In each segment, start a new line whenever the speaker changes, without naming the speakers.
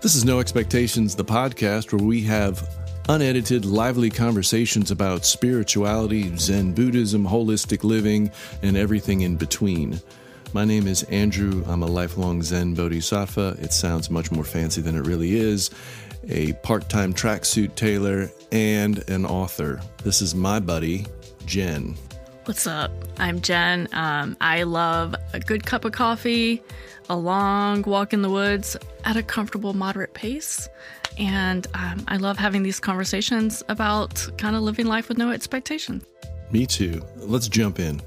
This is No Expectations, the podcast where we have unedited, lively conversations about spirituality, Zen Buddhism, holistic living, and everything in between. My name is Andrew. I'm a lifelong Zen Bodhisattva. It sounds much more fancy than it really is. A part time tracksuit tailor and an author. This is my buddy, Jen.
What's up? I'm Jen. Um, I love a good cup of coffee, a long walk in the woods at a comfortable, moderate pace. And um, I love having these conversations about kind of living life with no expectations.
Me too. Let's jump in.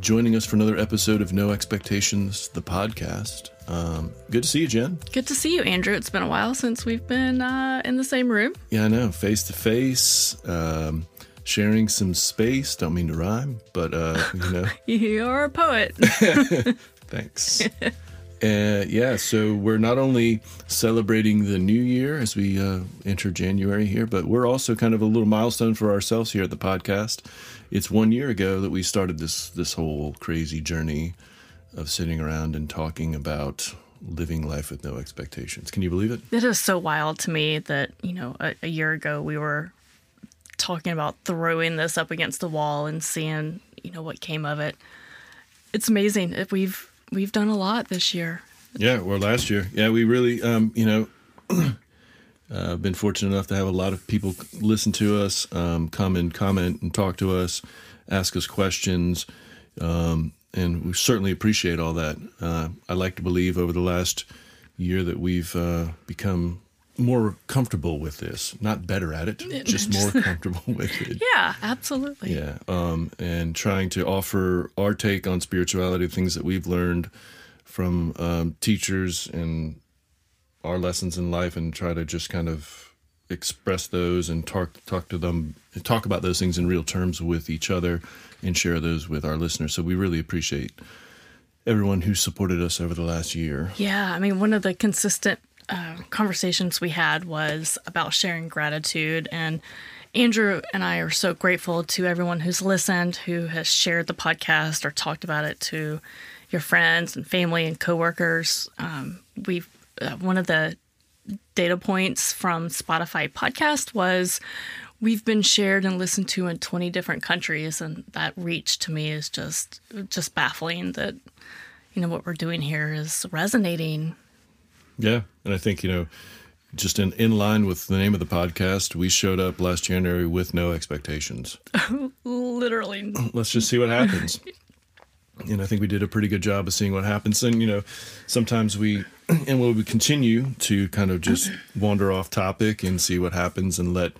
Joining us for another episode of No Expectations, the podcast. Um, good to see you, Jen.
Good to see you, Andrew. It's been a while since we've been uh, in the same room.
Yeah, I know. Face to face, um, sharing some space. Don't mean to rhyme, but uh, you know.
You're a poet.
Thanks. Uh, yeah, so we're not only celebrating the new year as we uh, enter January here, but we're also kind of a little milestone for ourselves here at the podcast. It's one year ago that we started this this whole crazy journey of sitting around and talking about living life with no expectations. Can you believe it?
It is so wild to me that you know a, a year ago we were talking about throwing this up against the wall and seeing you know what came of it. It's amazing we've we've done a lot this year.
Yeah, well, last year. Yeah, we really, um, you know, uh, been fortunate enough to have a lot of people listen to us, um, come and comment and talk to us, ask us questions, um, and we certainly appreciate all that. Uh, I like to believe over the last year that we've uh, become more comfortable with this, not better at it, just more comfortable with it.
Yeah, absolutely.
Yeah, um, and trying to offer our take on spirituality, things that we've learned from um, teachers and our lessons in life, and try to just kind of express those and talk talk to them, talk about those things in real terms with each other, and share those with our listeners. So we really appreciate everyone who supported us over the last year.
Yeah, I mean, one of the consistent uh, conversations we had was about sharing gratitude. And Andrew and I are so grateful to everyone who's listened, who has shared the podcast or talked about it to your friends and family and coworkers. Um, we've uh, one of the data points from Spotify podcast was we've been shared and listened to in 20 different countries and that reach to me is just just baffling that you know what we're doing here is resonating
yeah, and I think you know, just in in line with the name of the podcast, we showed up last January with no expectations.
Literally.
Let's just see what happens. and I think we did a pretty good job of seeing what happens. And you know, sometimes we and we'll continue to kind of just wander off topic and see what happens and let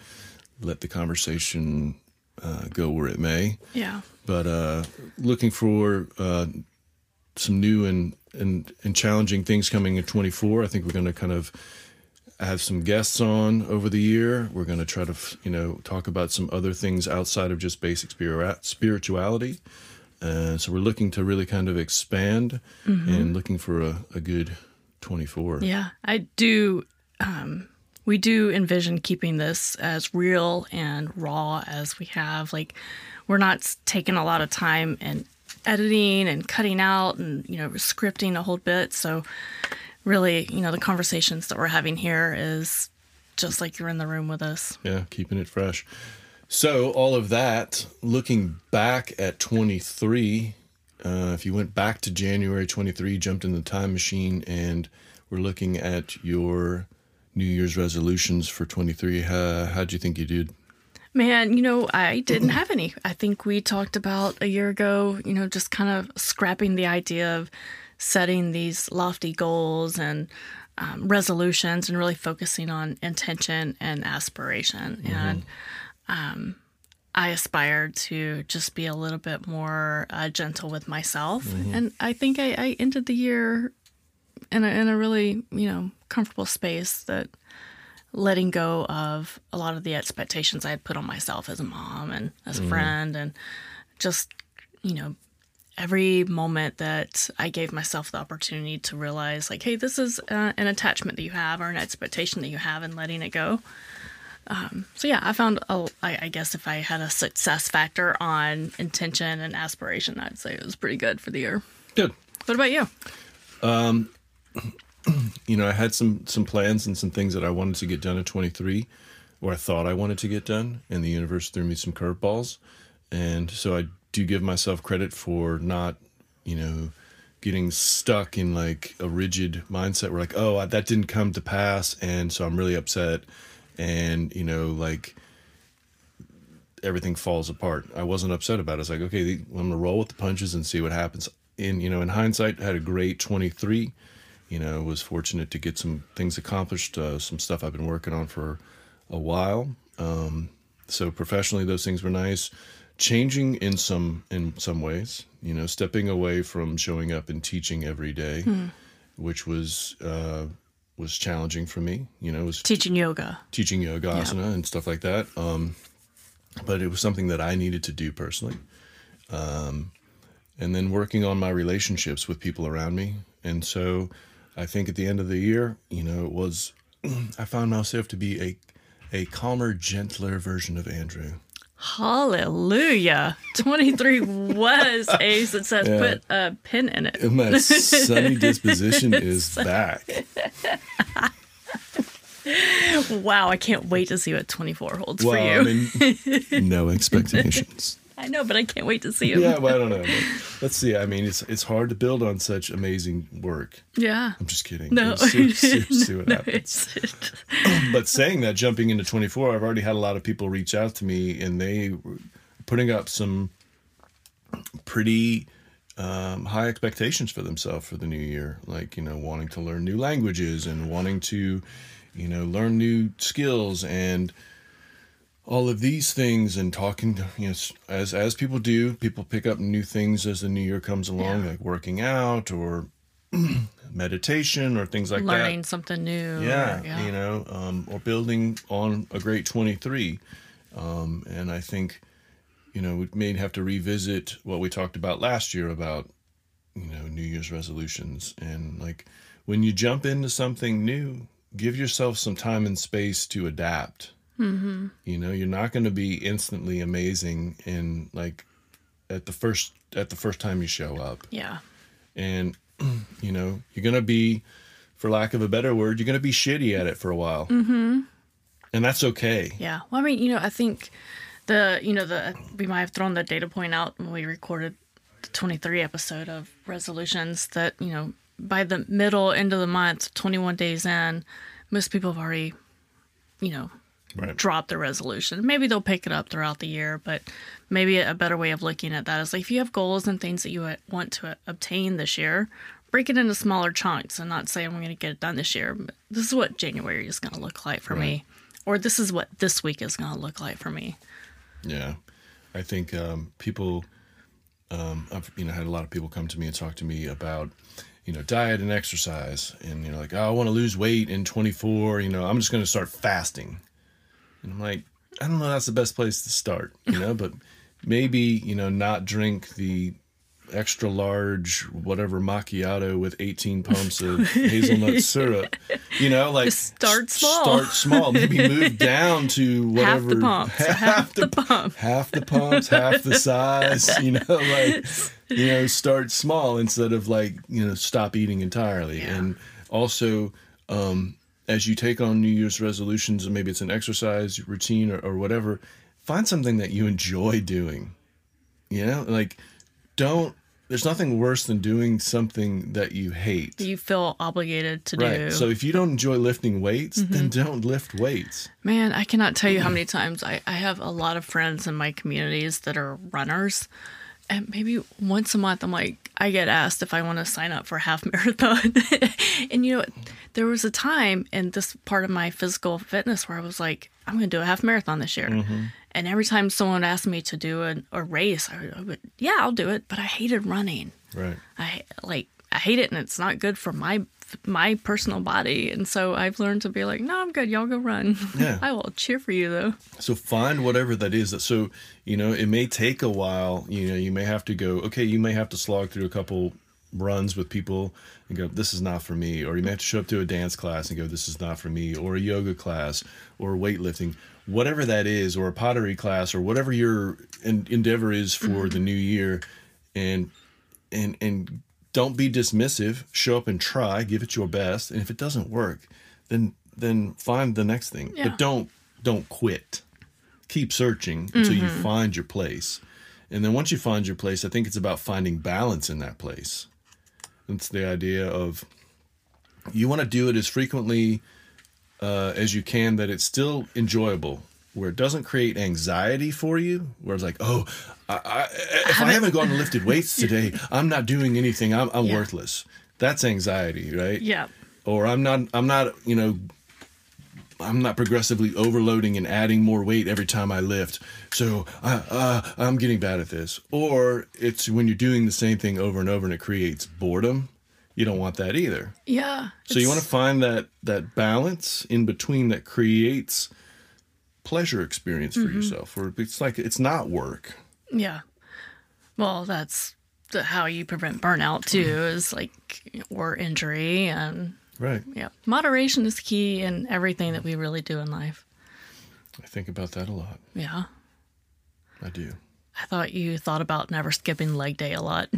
let the conversation uh, go where it may.
Yeah.
But uh, looking for uh, some new and and and challenging things coming in 24. I think we're going to kind of have some guests on over the year. We're going to try to you know talk about some other things outside of just basic spirituality. Uh, so we're looking to really kind of expand mm-hmm. and looking for a, a good 24.
Yeah, I do. Um, we do envision keeping this as real and raw as we have. Like, we're not taking a lot of time and editing and cutting out and you know scripting a whole bit. So really you know the conversations that we're having here is just like you're in the room with us.
Yeah keeping it fresh. So all of that looking back at 23 uh, if you went back to january 23 jumped in the time machine and we're looking at your new year's resolutions for 23 how, how'd you think you did
Man, you know, I didn't have any. I think we talked about a year ago, you know, just kind of scrapping the idea of setting these lofty goals and um, resolutions and really focusing on intention and aspiration. Mm-hmm. And um, I aspired to just be a little bit more uh, gentle with myself. Mm-hmm. And I think I, I ended the year in a, in a really, you know, comfortable space that letting go of a lot of the expectations I had put on myself as a mom and as a mm. friend, and just, you know, every moment that I gave myself the opportunity to realize, like, hey, this is uh, an attachment that you have or an expectation that you have, and letting it go. Um, so yeah, I found, a, I, I guess if I had a success factor on intention and aspiration, I'd say it was pretty good for the year.
Good.
What about you?
Um, you know, I had some some plans and some things that I wanted to get done at 23, or I thought I wanted to get done, and the universe threw me some curveballs, and so I do give myself credit for not, you know, getting stuck in like a rigid mindset where like, oh, that didn't come to pass, and so I'm really upset, and you know, like everything falls apart. I wasn't upset about it. It's like, okay, I'm gonna roll with the punches and see what happens. In you know, in hindsight, I had a great 23. You know, was fortunate to get some things accomplished, uh, some stuff I've been working on for a while. Um, so professionally, those things were nice. Changing in some in some ways, you know, stepping away from showing up and teaching every day, which was uh, was challenging for me. You know, was
Teaching yoga.
teaching yoga asana and stuff like that. Um, but it was something that I needed to do personally. Um, and then working on my relationships with people around me. And so I think at the end of the year, you know, it was, I found myself to be a, a calmer, gentler version of Andrew.
Hallelujah. 23 was a success.
Yeah.
Put a pin in it.
And my sunny disposition is back.
Wow, I can't wait to see what 24 holds
Well,
for you.
I mean, no expectations.
I know, but I can't wait to see him.
Yeah, well, I don't know. let's see. I mean, it's it's hard to build on such amazing work.
Yeah.
I'm just kidding.
No.
See, see- see what
No,
happens. But saying that, jumping into 24, I've already had a lot of people reach out to me, and they were putting up some pretty um, high expectations for themselves for the new year. Like you know, wanting to learn new languages and wanting to, you know, learn new skills and all of these things and talking to you know as as people do people pick up new things as the new year comes along
Yeah.
like working out or meditation or things like that
learning something new.
yeah,
or- yeah.
you know, um, or building on a great 23. Um, and I think, you know, we may have to revisit what we talked about last year about, you know, New Year's resolutions. And like when you jump into something new, give yourself some time and space to adapt. Mm-hmm. You know, you're not going to be instantly amazing in like at the first at the first time you show up
yeah.
and you know you're gonna be for lack of a better word you're gonna be shitty at it for a while mm-hmm. and that's okay
Yeah. Well, I mean, you know, I think the, you know, the, we might have thrown the data point out when we recorded the 23 episode of resolutions that, you know, by the middle, end of the month, 21 days in, most people have already, you know,
right
drop the resolution. Maybe they'll pick it up throughout the year, but maybe a better way of looking at that is like if you have goals and things that you want to obtain this year, break it into smaller chunks and not say I'm going to get it done this year. But this is what January is going to look like for me, or this is what this week is going to look like for me.
yeah i think um, people um, i've you know had a lot of people come to me and talk to me about you know diet and exercise and you know like oh, i want to lose weight in 24 you know i'm just going to start fasting and i'm like i don't know that's the best place to start you know but maybe you know not drink the extra large whatever macchiato with 18 pumps of hazelnut syrup you know like
Just start small.
start small maybe move down to whatever Half
the pumps, half the pump.
half the pumps half the size you know like you know start small instead of like you know stop eating entirely
Yeah.
and also um as you take on new year's resolutions and maybe it's an exercise routine or, or whatever find something that you enjoy doing. You know like don't there's nothing worse than doing something that you hate.
You feel obligated to
right.
do.
so if you don't enjoy lifting weights then mm-hmm. don't lift weights.
Man, I cannot tell you how many times I, I have a lot of friends in my communities that are runners. And maybe once a month, I'm like, I get asked if I want to sign up for a half marathon. and you know, there was a time in this part of my physical fitness where I was like, I'm going to do a half marathon this year. Mm-hmm. And every time someone asked me to do a, a race, I would, I would, yeah, I'll do it. But I hated running.
right
I like I hate it and it's not good for my my personal body and so I've learned to be like no I'm good y'all go run
Yeah.
I will cheer for you though
So find whatever that is. That so you know it may take a while. You know you may have to go. Okay, you may have to slog through a couple runs with people and go. This is not for me. Or you may have to show up to a dance class and go. This is not for me. Or a yoga class or weightlifting, whatever that is, or a pottery class or whatever your en- endeavor is for mm-hmm. the new year, and and and don't be dismissive. Show up and try. Give it your best. And if it doesn't work, then then find the next thing.
Yeah.
But don't don't quit. Keep searching until you
Mm-hmm.
find your place. And then once you find your place, I think it's about finding balance in that place. It's the idea of you want to do it as frequently uh, as you can that it's still enjoyable where it doesn't create anxiety for you where it's like oh I, I, if i haven't gone and lifted weights today i'm not doing anything i'm, I'm
Yeah.
worthless that's anxiety right
Yeah.
or i'm not i'm not you know i'm not progressively overloading and adding more weight every time i lift so uh, uh, i'm getting bad at this or it's when you're doing the same thing over and over and it creates boredom you don't want that either
Yeah.
so you want to find that that balance in between that creates pleasure experience for mm-hmm. yourself, or it's like it's not work.
Yeah. Well, that's the, how you prevent burnout too, is like, or injury. And
Right.
yeah, moderation is key in everything that we really do in life.
I think about that a lot.
Yeah.
I do.
I thought you thought about never skipping leg day a lot.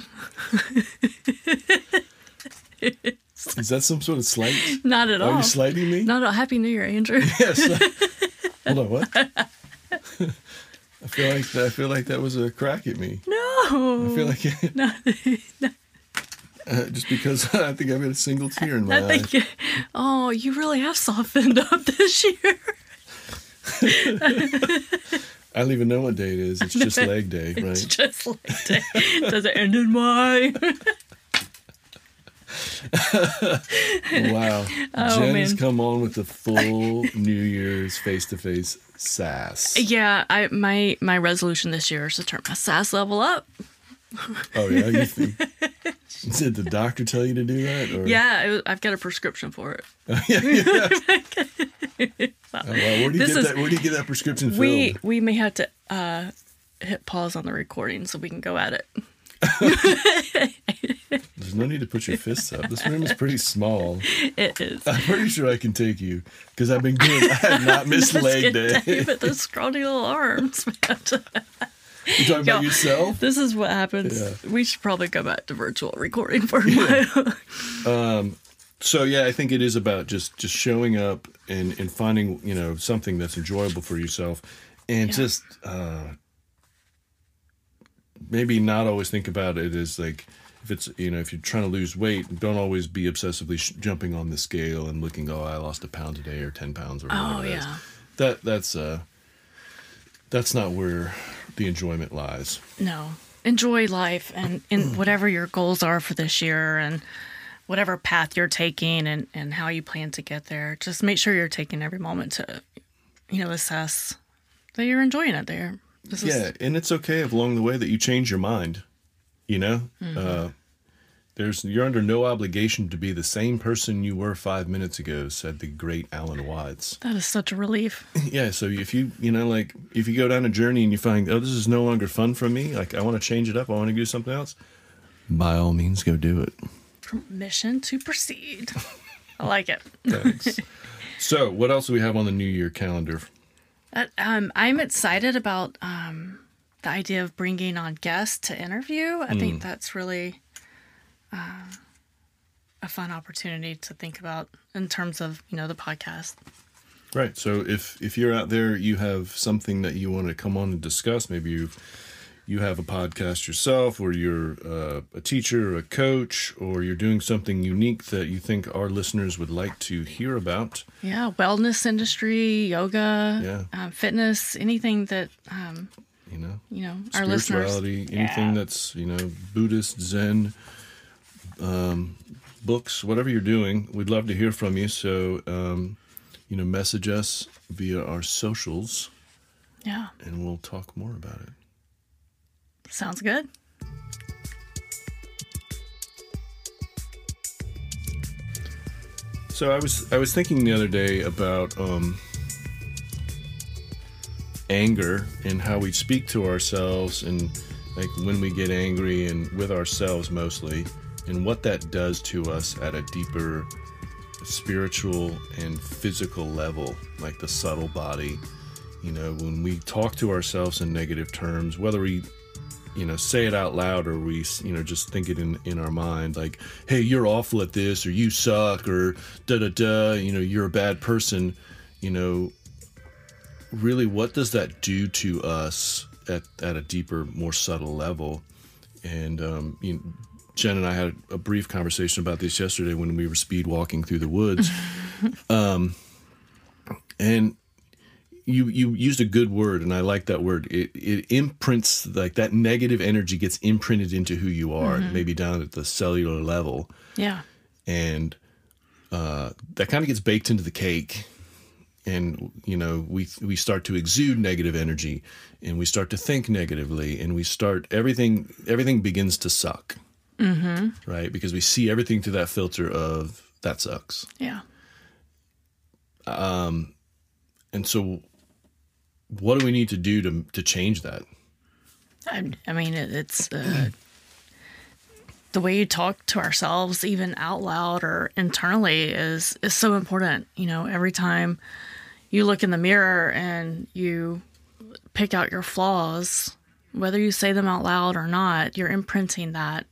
Is that some sort of slight?
Not at all.
Are
all.
you slighting me?
Not a happy new year, Andrew.
Yes. Hold on. What? I feel like I feel like that was a crack at me.
no.
I feel like No, Uh, just because I think I've got a single tear in my
I
eye.
think, oh, you really have softened up this year.
I don't even know what day it is. It's just leg day, right?
It's just leg day. Does it end in Y?
Wow.
Oh,
Jen has
man.
come on with the full New Year's face to face sass.
yeah, I my my resolution this year is to turn my sass level up.
Oh yeah, you think, did the doctor tell you to do that? Or?
Yeah, was, I've got a prescription for it.
yeah, yeah. Oh, wow. Where do you get
is-
that? Where do you get that prescription filled?
We we may have to uh, hit pause on the recording so we can go at it.
There's no need to put your fists up. This room is pretty small.
It is.
I'm pretty sure I can take you because I've been doing. I have not missed leg day.
But those scrawny little arms. Man.
You talking about yourself?
this is what happens.
Yeah.
We should probably go back to virtual recording for a while.
um, So yeah, I think it is about just just showing up and and finding you know something that's enjoyable for yourself, and
Yeah.
just uh, maybe not always think about it as like if it's you know if you're trying to lose weight, don't always be obsessively sh- jumping on the scale and looking oh I lost a pound today or ten pounds or whatever.
Oh yeah.
that that's uh that's not where the enjoyment lies.
No. Enjoy life and in whatever your goals are for this year and whatever path you're taking and, and how you plan to get there. Just make sure you're taking every moment to, you know, assess that you're enjoying it there. This
Yeah,
is
and it's okay if along the way that you change your mind. You know,
Mm-hmm.
uh, there's you're under no obligation to be the same person you were five minutes ago," said the great Alan Watts.
that is such a relief.
yeah, so if you you know like if you go down a journey and you find oh this is no longer fun for me, like I want to change it up, I want to do something else. By all means, go do it.
Permission to proceed. I like it.
Thanks. so, what else do we have on the New Year calendar?
Uh, um, I'm excited about um, the idea of bringing on guests to interview. I think that's really uh, a fun opportunity to think about in terms of you know the podcast.
Right. So if if you're out there, you have something that you want to come on and discuss. Maybe you you have a podcast yourself, or you're uh, a teacher, or a coach, or you're doing something unique that you think our listeners would like to hear about.
Yeah, wellness industry, yoga,
Yeah.
um, fitness, anything that um,
You know,
you know our listeners.
spirituality, anything
Yeah.
that's you know Buddhist, Zen, um, books, whatever you're doing, we'd love to hear from you. So um, you know, message us via our socials,
Yeah,
and we'll talk more about it.
sounds good.
So I was I was thinking the other day about um, anger and how we speak to ourselves and like when we get angry and with ourselves mostly and what that does to us at a deeper spiritual and physical level like the subtle body. You know when we talk to ourselves in negative terms whether we you know say it out loud or we you know just think it in in our mind like hey you're awful at this or you suck or da da da you know you're a bad person you know really what does that do to us at at a deeper more subtle level? And um you know, Jen and I had a brief conversation about this yesterday when we were speed walking through the woods. Um and you you used a good word and i like that word. It, it imprints like that negative energy gets imprinted into who you are maybe down at the cellular level.
Yeah.
and uh, that kind of gets baked into the cake and you know we we start to exude negative energy and we start to think negatively and we start everything everything begins to suck mm-hmm. right because we see everything through that filter of that sucks
Yeah.
um and so what do we need to do to to change that
I, I mean, it, it's uh, the way you talk to ourselves, even out loud or internally, is is so important. You know, every time you look in the mirror and you pick out your flaws, whether you say them out loud or not, you're imprinting that.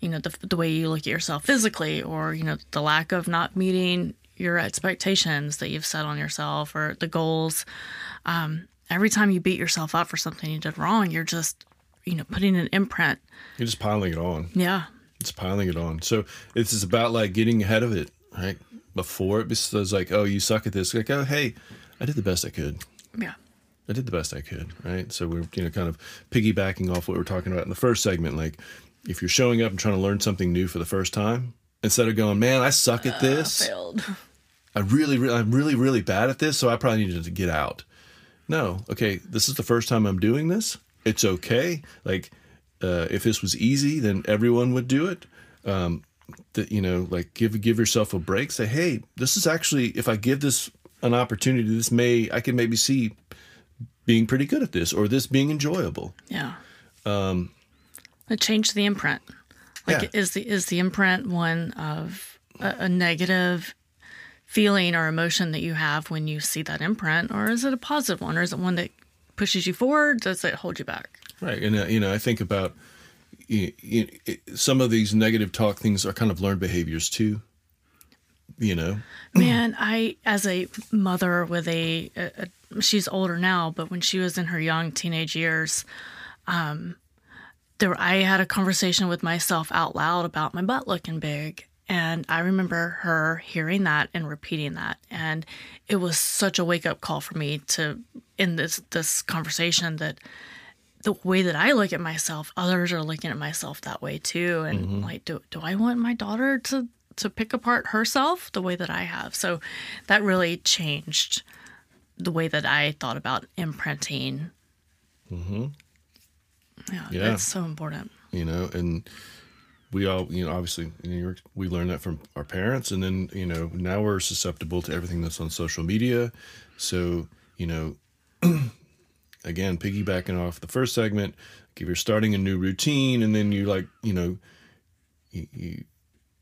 You know, the the way you look at yourself physically, or you know, the lack of not meeting your expectations that you've set on yourself, or the goals Um, every time you beat yourself up for something you did wrong, you're just, you know, putting an imprint.
you're just piling it on
Yeah.
it's piling it on so it's just about like getting ahead of it right before it was like oh you suck at this like oh hey i did the best i could
Yeah.
I did the best I could, right? So we're you know kind of piggybacking off what we were talking about in the first segment. Like if you're showing up and trying to learn something new for the first time, instead of going, "Man, I suck at this.
Failed.
I really, really, I'm really, really bad at this, so I probably needed to get out." No, okay, this is the first time I'm doing this. It's okay. Like uh, if this was easy, then everyone would do it. Um, that you know, like give give yourself a break. Say, hey, this is actually if I give this an opportunity, this may I can maybe see being pretty good at this or this being enjoyable.
Yeah. Um, it changed the imprint. Like,
Yeah.
is the is the imprint one of a, a negative feeling or emotion that you have when you see that imprint, or is it a positive one, or is it one that pushes you forward? Does it hold you back?
Right, and uh, you know, I think about you, you, some of these negative talk things are kind of learned behaviors too. You know,
Man, I as a mother with a, a, a she's older now, but when she was in her young teenage years, um, there I had a conversation with myself out loud about my butt looking big, and I remember her hearing that and repeating that, and it was such a wake up call for me to in this this conversation that the way that I look at myself, others are looking at myself that way too. And like, do do I want my daughter to to pick apart herself the way that I have? So that really changed the way that I thought about imprinting. Mm-hmm. Yeah,
Yeah.
that's so important.
you know, and we all, you know, obviously, you know, you're- we learned that from our parents, and then you know, now we're susceptible to everything that's on social media. So, you know, again, piggybacking off the first segment, if you're starting a new routine, and then you like, you know, you, you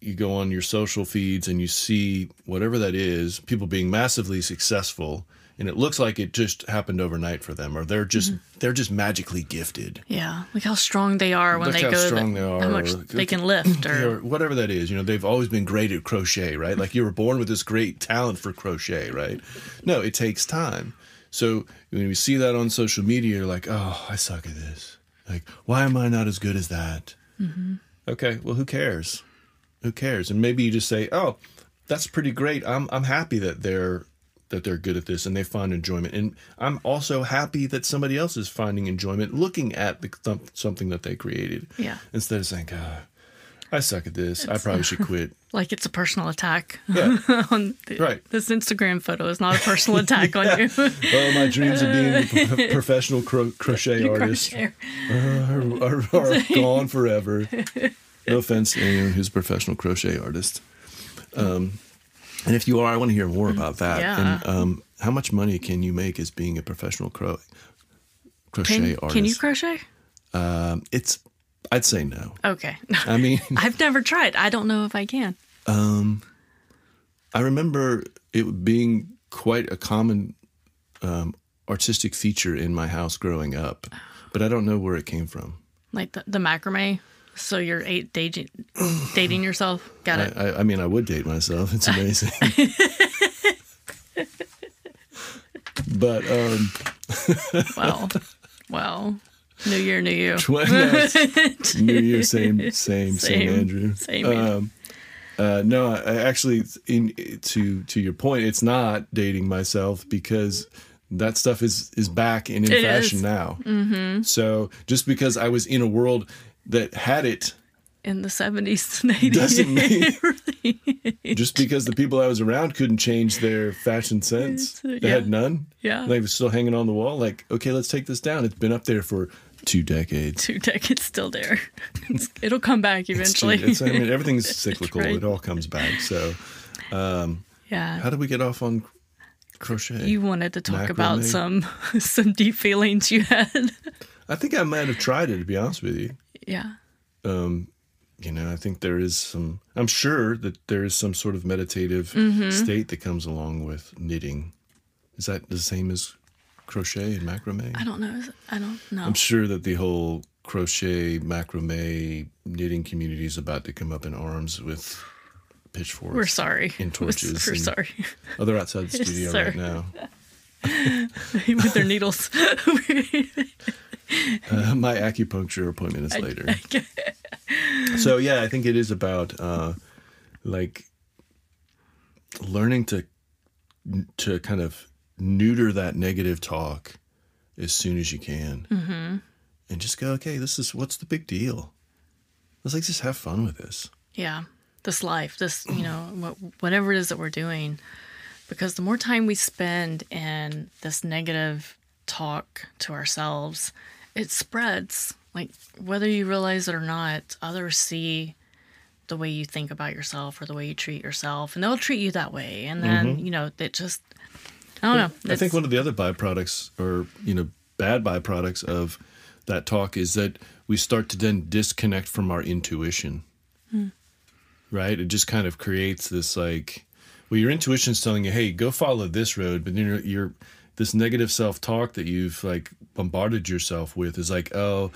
you go on your social feeds and you see whatever that is, people being massively successful, and it looks like it just happened overnight for them, or they're just mm-hmm. they're just magically gifted.
Yeah, like how strong they are when
Look
they
how
go.
strong
the,
they are,
How much they can lift, or
or whatever that is. You know, they've always been great at crochet, right? Like you were born with this great talent for crochet, right? No, it takes time. So when we see that on social media, you're like, oh, I suck at this. Like, why am I not as good as that? Mm-hmm. Okay, well, who cares? Who cares? And maybe you just say, oh, that's pretty great. I'm I'm happy that they're that they're good at this and they find enjoyment. And I'm also happy that somebody else is finding enjoyment looking at the, th- something that they created.
Yeah.
Instead of saying, God, I suck at this. I probably should quit.
like it's a personal attack.
Yeah.
on the,
Right.
This Instagram photo is not a personal attack on you.
oh, my dreams of being a professional cro- crochet artist are, are, are gone forever. No offense to anyone who's a professional crochet artist. Um, and if you are, I want to hear more about that.
Yeah.
And um, how much money can you make as being a professional cro- crochet
Can,
artist?
can you crochet?
Um, it's, I'd say no.
Okay.
I mean,
I've never tried. I don't know if I can.
Um, I remember it being quite a common um, artistic feature in my house growing up, but I don't know where it came from.
Like the, the macrame. So you're eight dating, dating yourself. Got
I,
it.
I, I mean, I would date myself. It's amazing. but um,
well, wow. New year, new you.
New Year, same, same, same,
Same,
Andrew.
same.
Um, uh, no, I, I actually, in to to your point, it's not dating myself because that stuff is is back and in
It
fashion
is.
now. Mm-hmm. So just because I was in a world that had it
In the 70s and 80s.
doesn't mean just because the people I was around couldn't change their fashion sense.
Uh,
They
yeah.
had none.
Yeah.
They was still hanging on the wall. Like, okay, let's take this down. It's been up there for two decades.
Two decades still there. It's, it'll come back eventually.
true. It's, I mean, everything's cyclical.
right.
It all comes back. So,
yeah.
how did we get off on crochet?
you wanted to talk about some some deep feelings you had.
I think I might have tried it. To be honest with you,
yeah.
you know, I think there is some. I'm sure that there is some sort of meditative
Mm-hmm.
state that comes along with knitting. Is that the same as crochet and macrame?
I don't know. I don't know.
I'm sure that the whole crochet, macrame, knitting community is about to come up in arms with pitchforks.
We're sorry.
And torches.
We're
and-
sorry.
Oh, they're outside the studio
Sir.
right now.
With their needles.
Uh, my acupuncture appointment is later. so yeah, I think it is about uh, like learning to to kind of neuter that negative talk as soon as you can, mm-hmm. and just go, okay, this is what's the big deal. Let's like just have fun with this.
yeah. This life, this, you know, what, whatever it is that we're doing. Because the more time we spend in this negative talk to ourselves, it spreads. Like, whether you realize it or not, others see the way you think about yourself or the way you treat yourself, and they'll treat you that way. And then, you know, it just, I don't know.
Mm-hmm. I think one of the other byproducts, or you know, bad byproducts of that talk is that we start to then disconnect from our intuition. Right? It just kind of creates this like, well, your intuition's telling you, "Hey, go follow this road," but then you're, you're this negative self-talk that you've like bombarded yourself with is like, "Oh,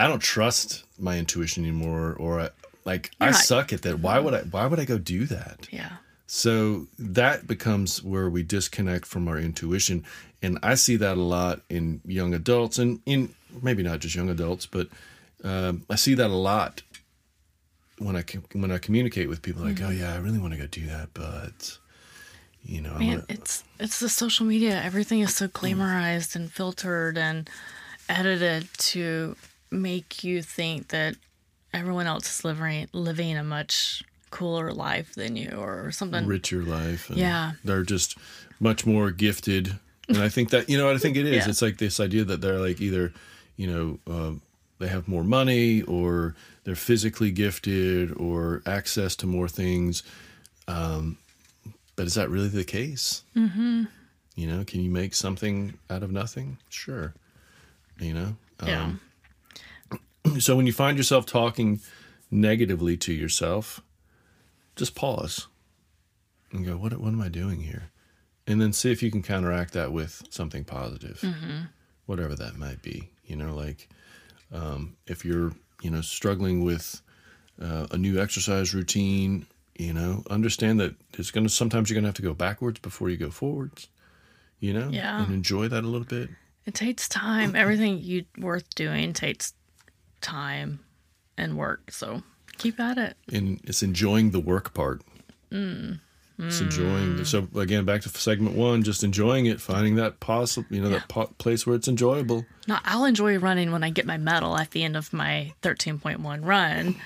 I don't trust my intuition anymore," or I, like, "I
You're not-
suck at that. Why would I? Why would I go do that?"
yeah.
So that becomes where we disconnect from our intuition. And I see that a lot in young adults and in maybe not just young adults, but um, I see that a lot when I when I communicate with people like, oh yeah, I really want to go do that, but you know,
Man,
gonna,
it's it's the social media. Everything is so glamorized and filtered and edited to make you think that everyone else is living living a much cooler life than you or something.
richer life. And
Yeah.
they're just much more gifted. And I think that you know what I think it is.
Yeah.
It's like this idea that they're like either you know um, they have more money or they're physically gifted or access to more things. Um, but is that really the case? Mm-hmm. You know, can you make something out of nothing? Sure. You know.
Yeah.
So when you find yourself talking negatively to yourself, just pause and go, "What? What am I doing here?" And then see if you can counteract that with something positive, whatever that might be. You know, like um, if you're, you know, struggling with uh, a new exercise routine, you know, understand that it's going to sometimes you're going to have to go backwards before you go forwards. You know,
Yeah.
and enjoy that a little bit.
It takes time. Everything you worth doing takes time and work. So keep at it.
and it's enjoying the work part. mm It's enjoying. So again, back to segment one, just enjoying it, finding that possible, you know, that po- place where it's enjoyable.
No, I'll enjoy running when I get my medal at the end of my 13.1 run.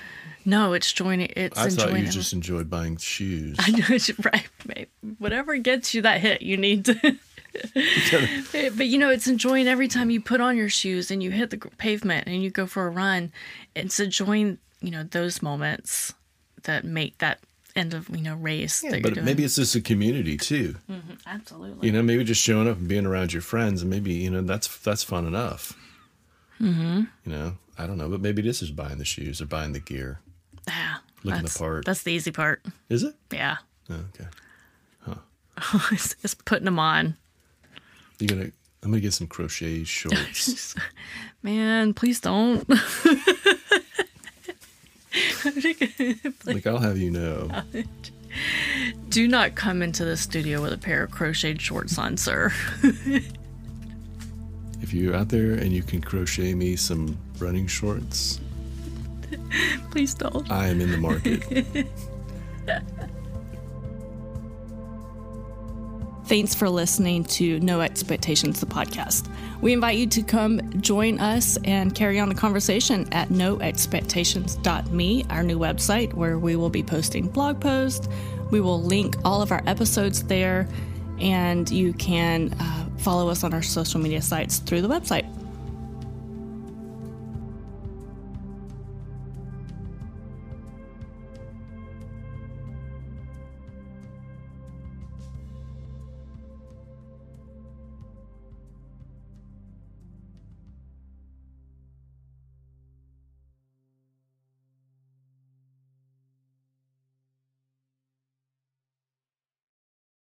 No, it's joining. It's
I thought you
it.
just enjoyed buying shoes.
I know it's right. mate. Whatever gets you that hit, you need to. but you know, it's enjoying every time you put on your shoes and you hit the pavement and you go for a run. It's enjoying, you know, those moments that make that end of you know race. that you're
but maybe it's just a community too.
absolutely.
You know, maybe just showing up and being around your friends, and maybe you know that's that's fun enough. Mm-hmm. You know, I don't know, but maybe this is buying the shoes or buying the gear.
yeah,
looking the part.
That's the easy part.
Is it?
Yeah,
Oh, okay.
it's, it's putting them on.
You gonna I'm gonna get some crochet shorts.
Man, please don't.
like I'll have you know.
Do not come into the studio with a pair of crocheted shorts on, sir.
if you're out there and you can crochet me some running shorts,
please don't.
I am in the market.
Thanks for listening to No Expectations, the podcast. We invite you to come join us and carry on the conversation at noexpectations.me, our new website, where we will be posting blog posts. We will link all of our episodes there, and you can uh, follow us on our social media sites through the website.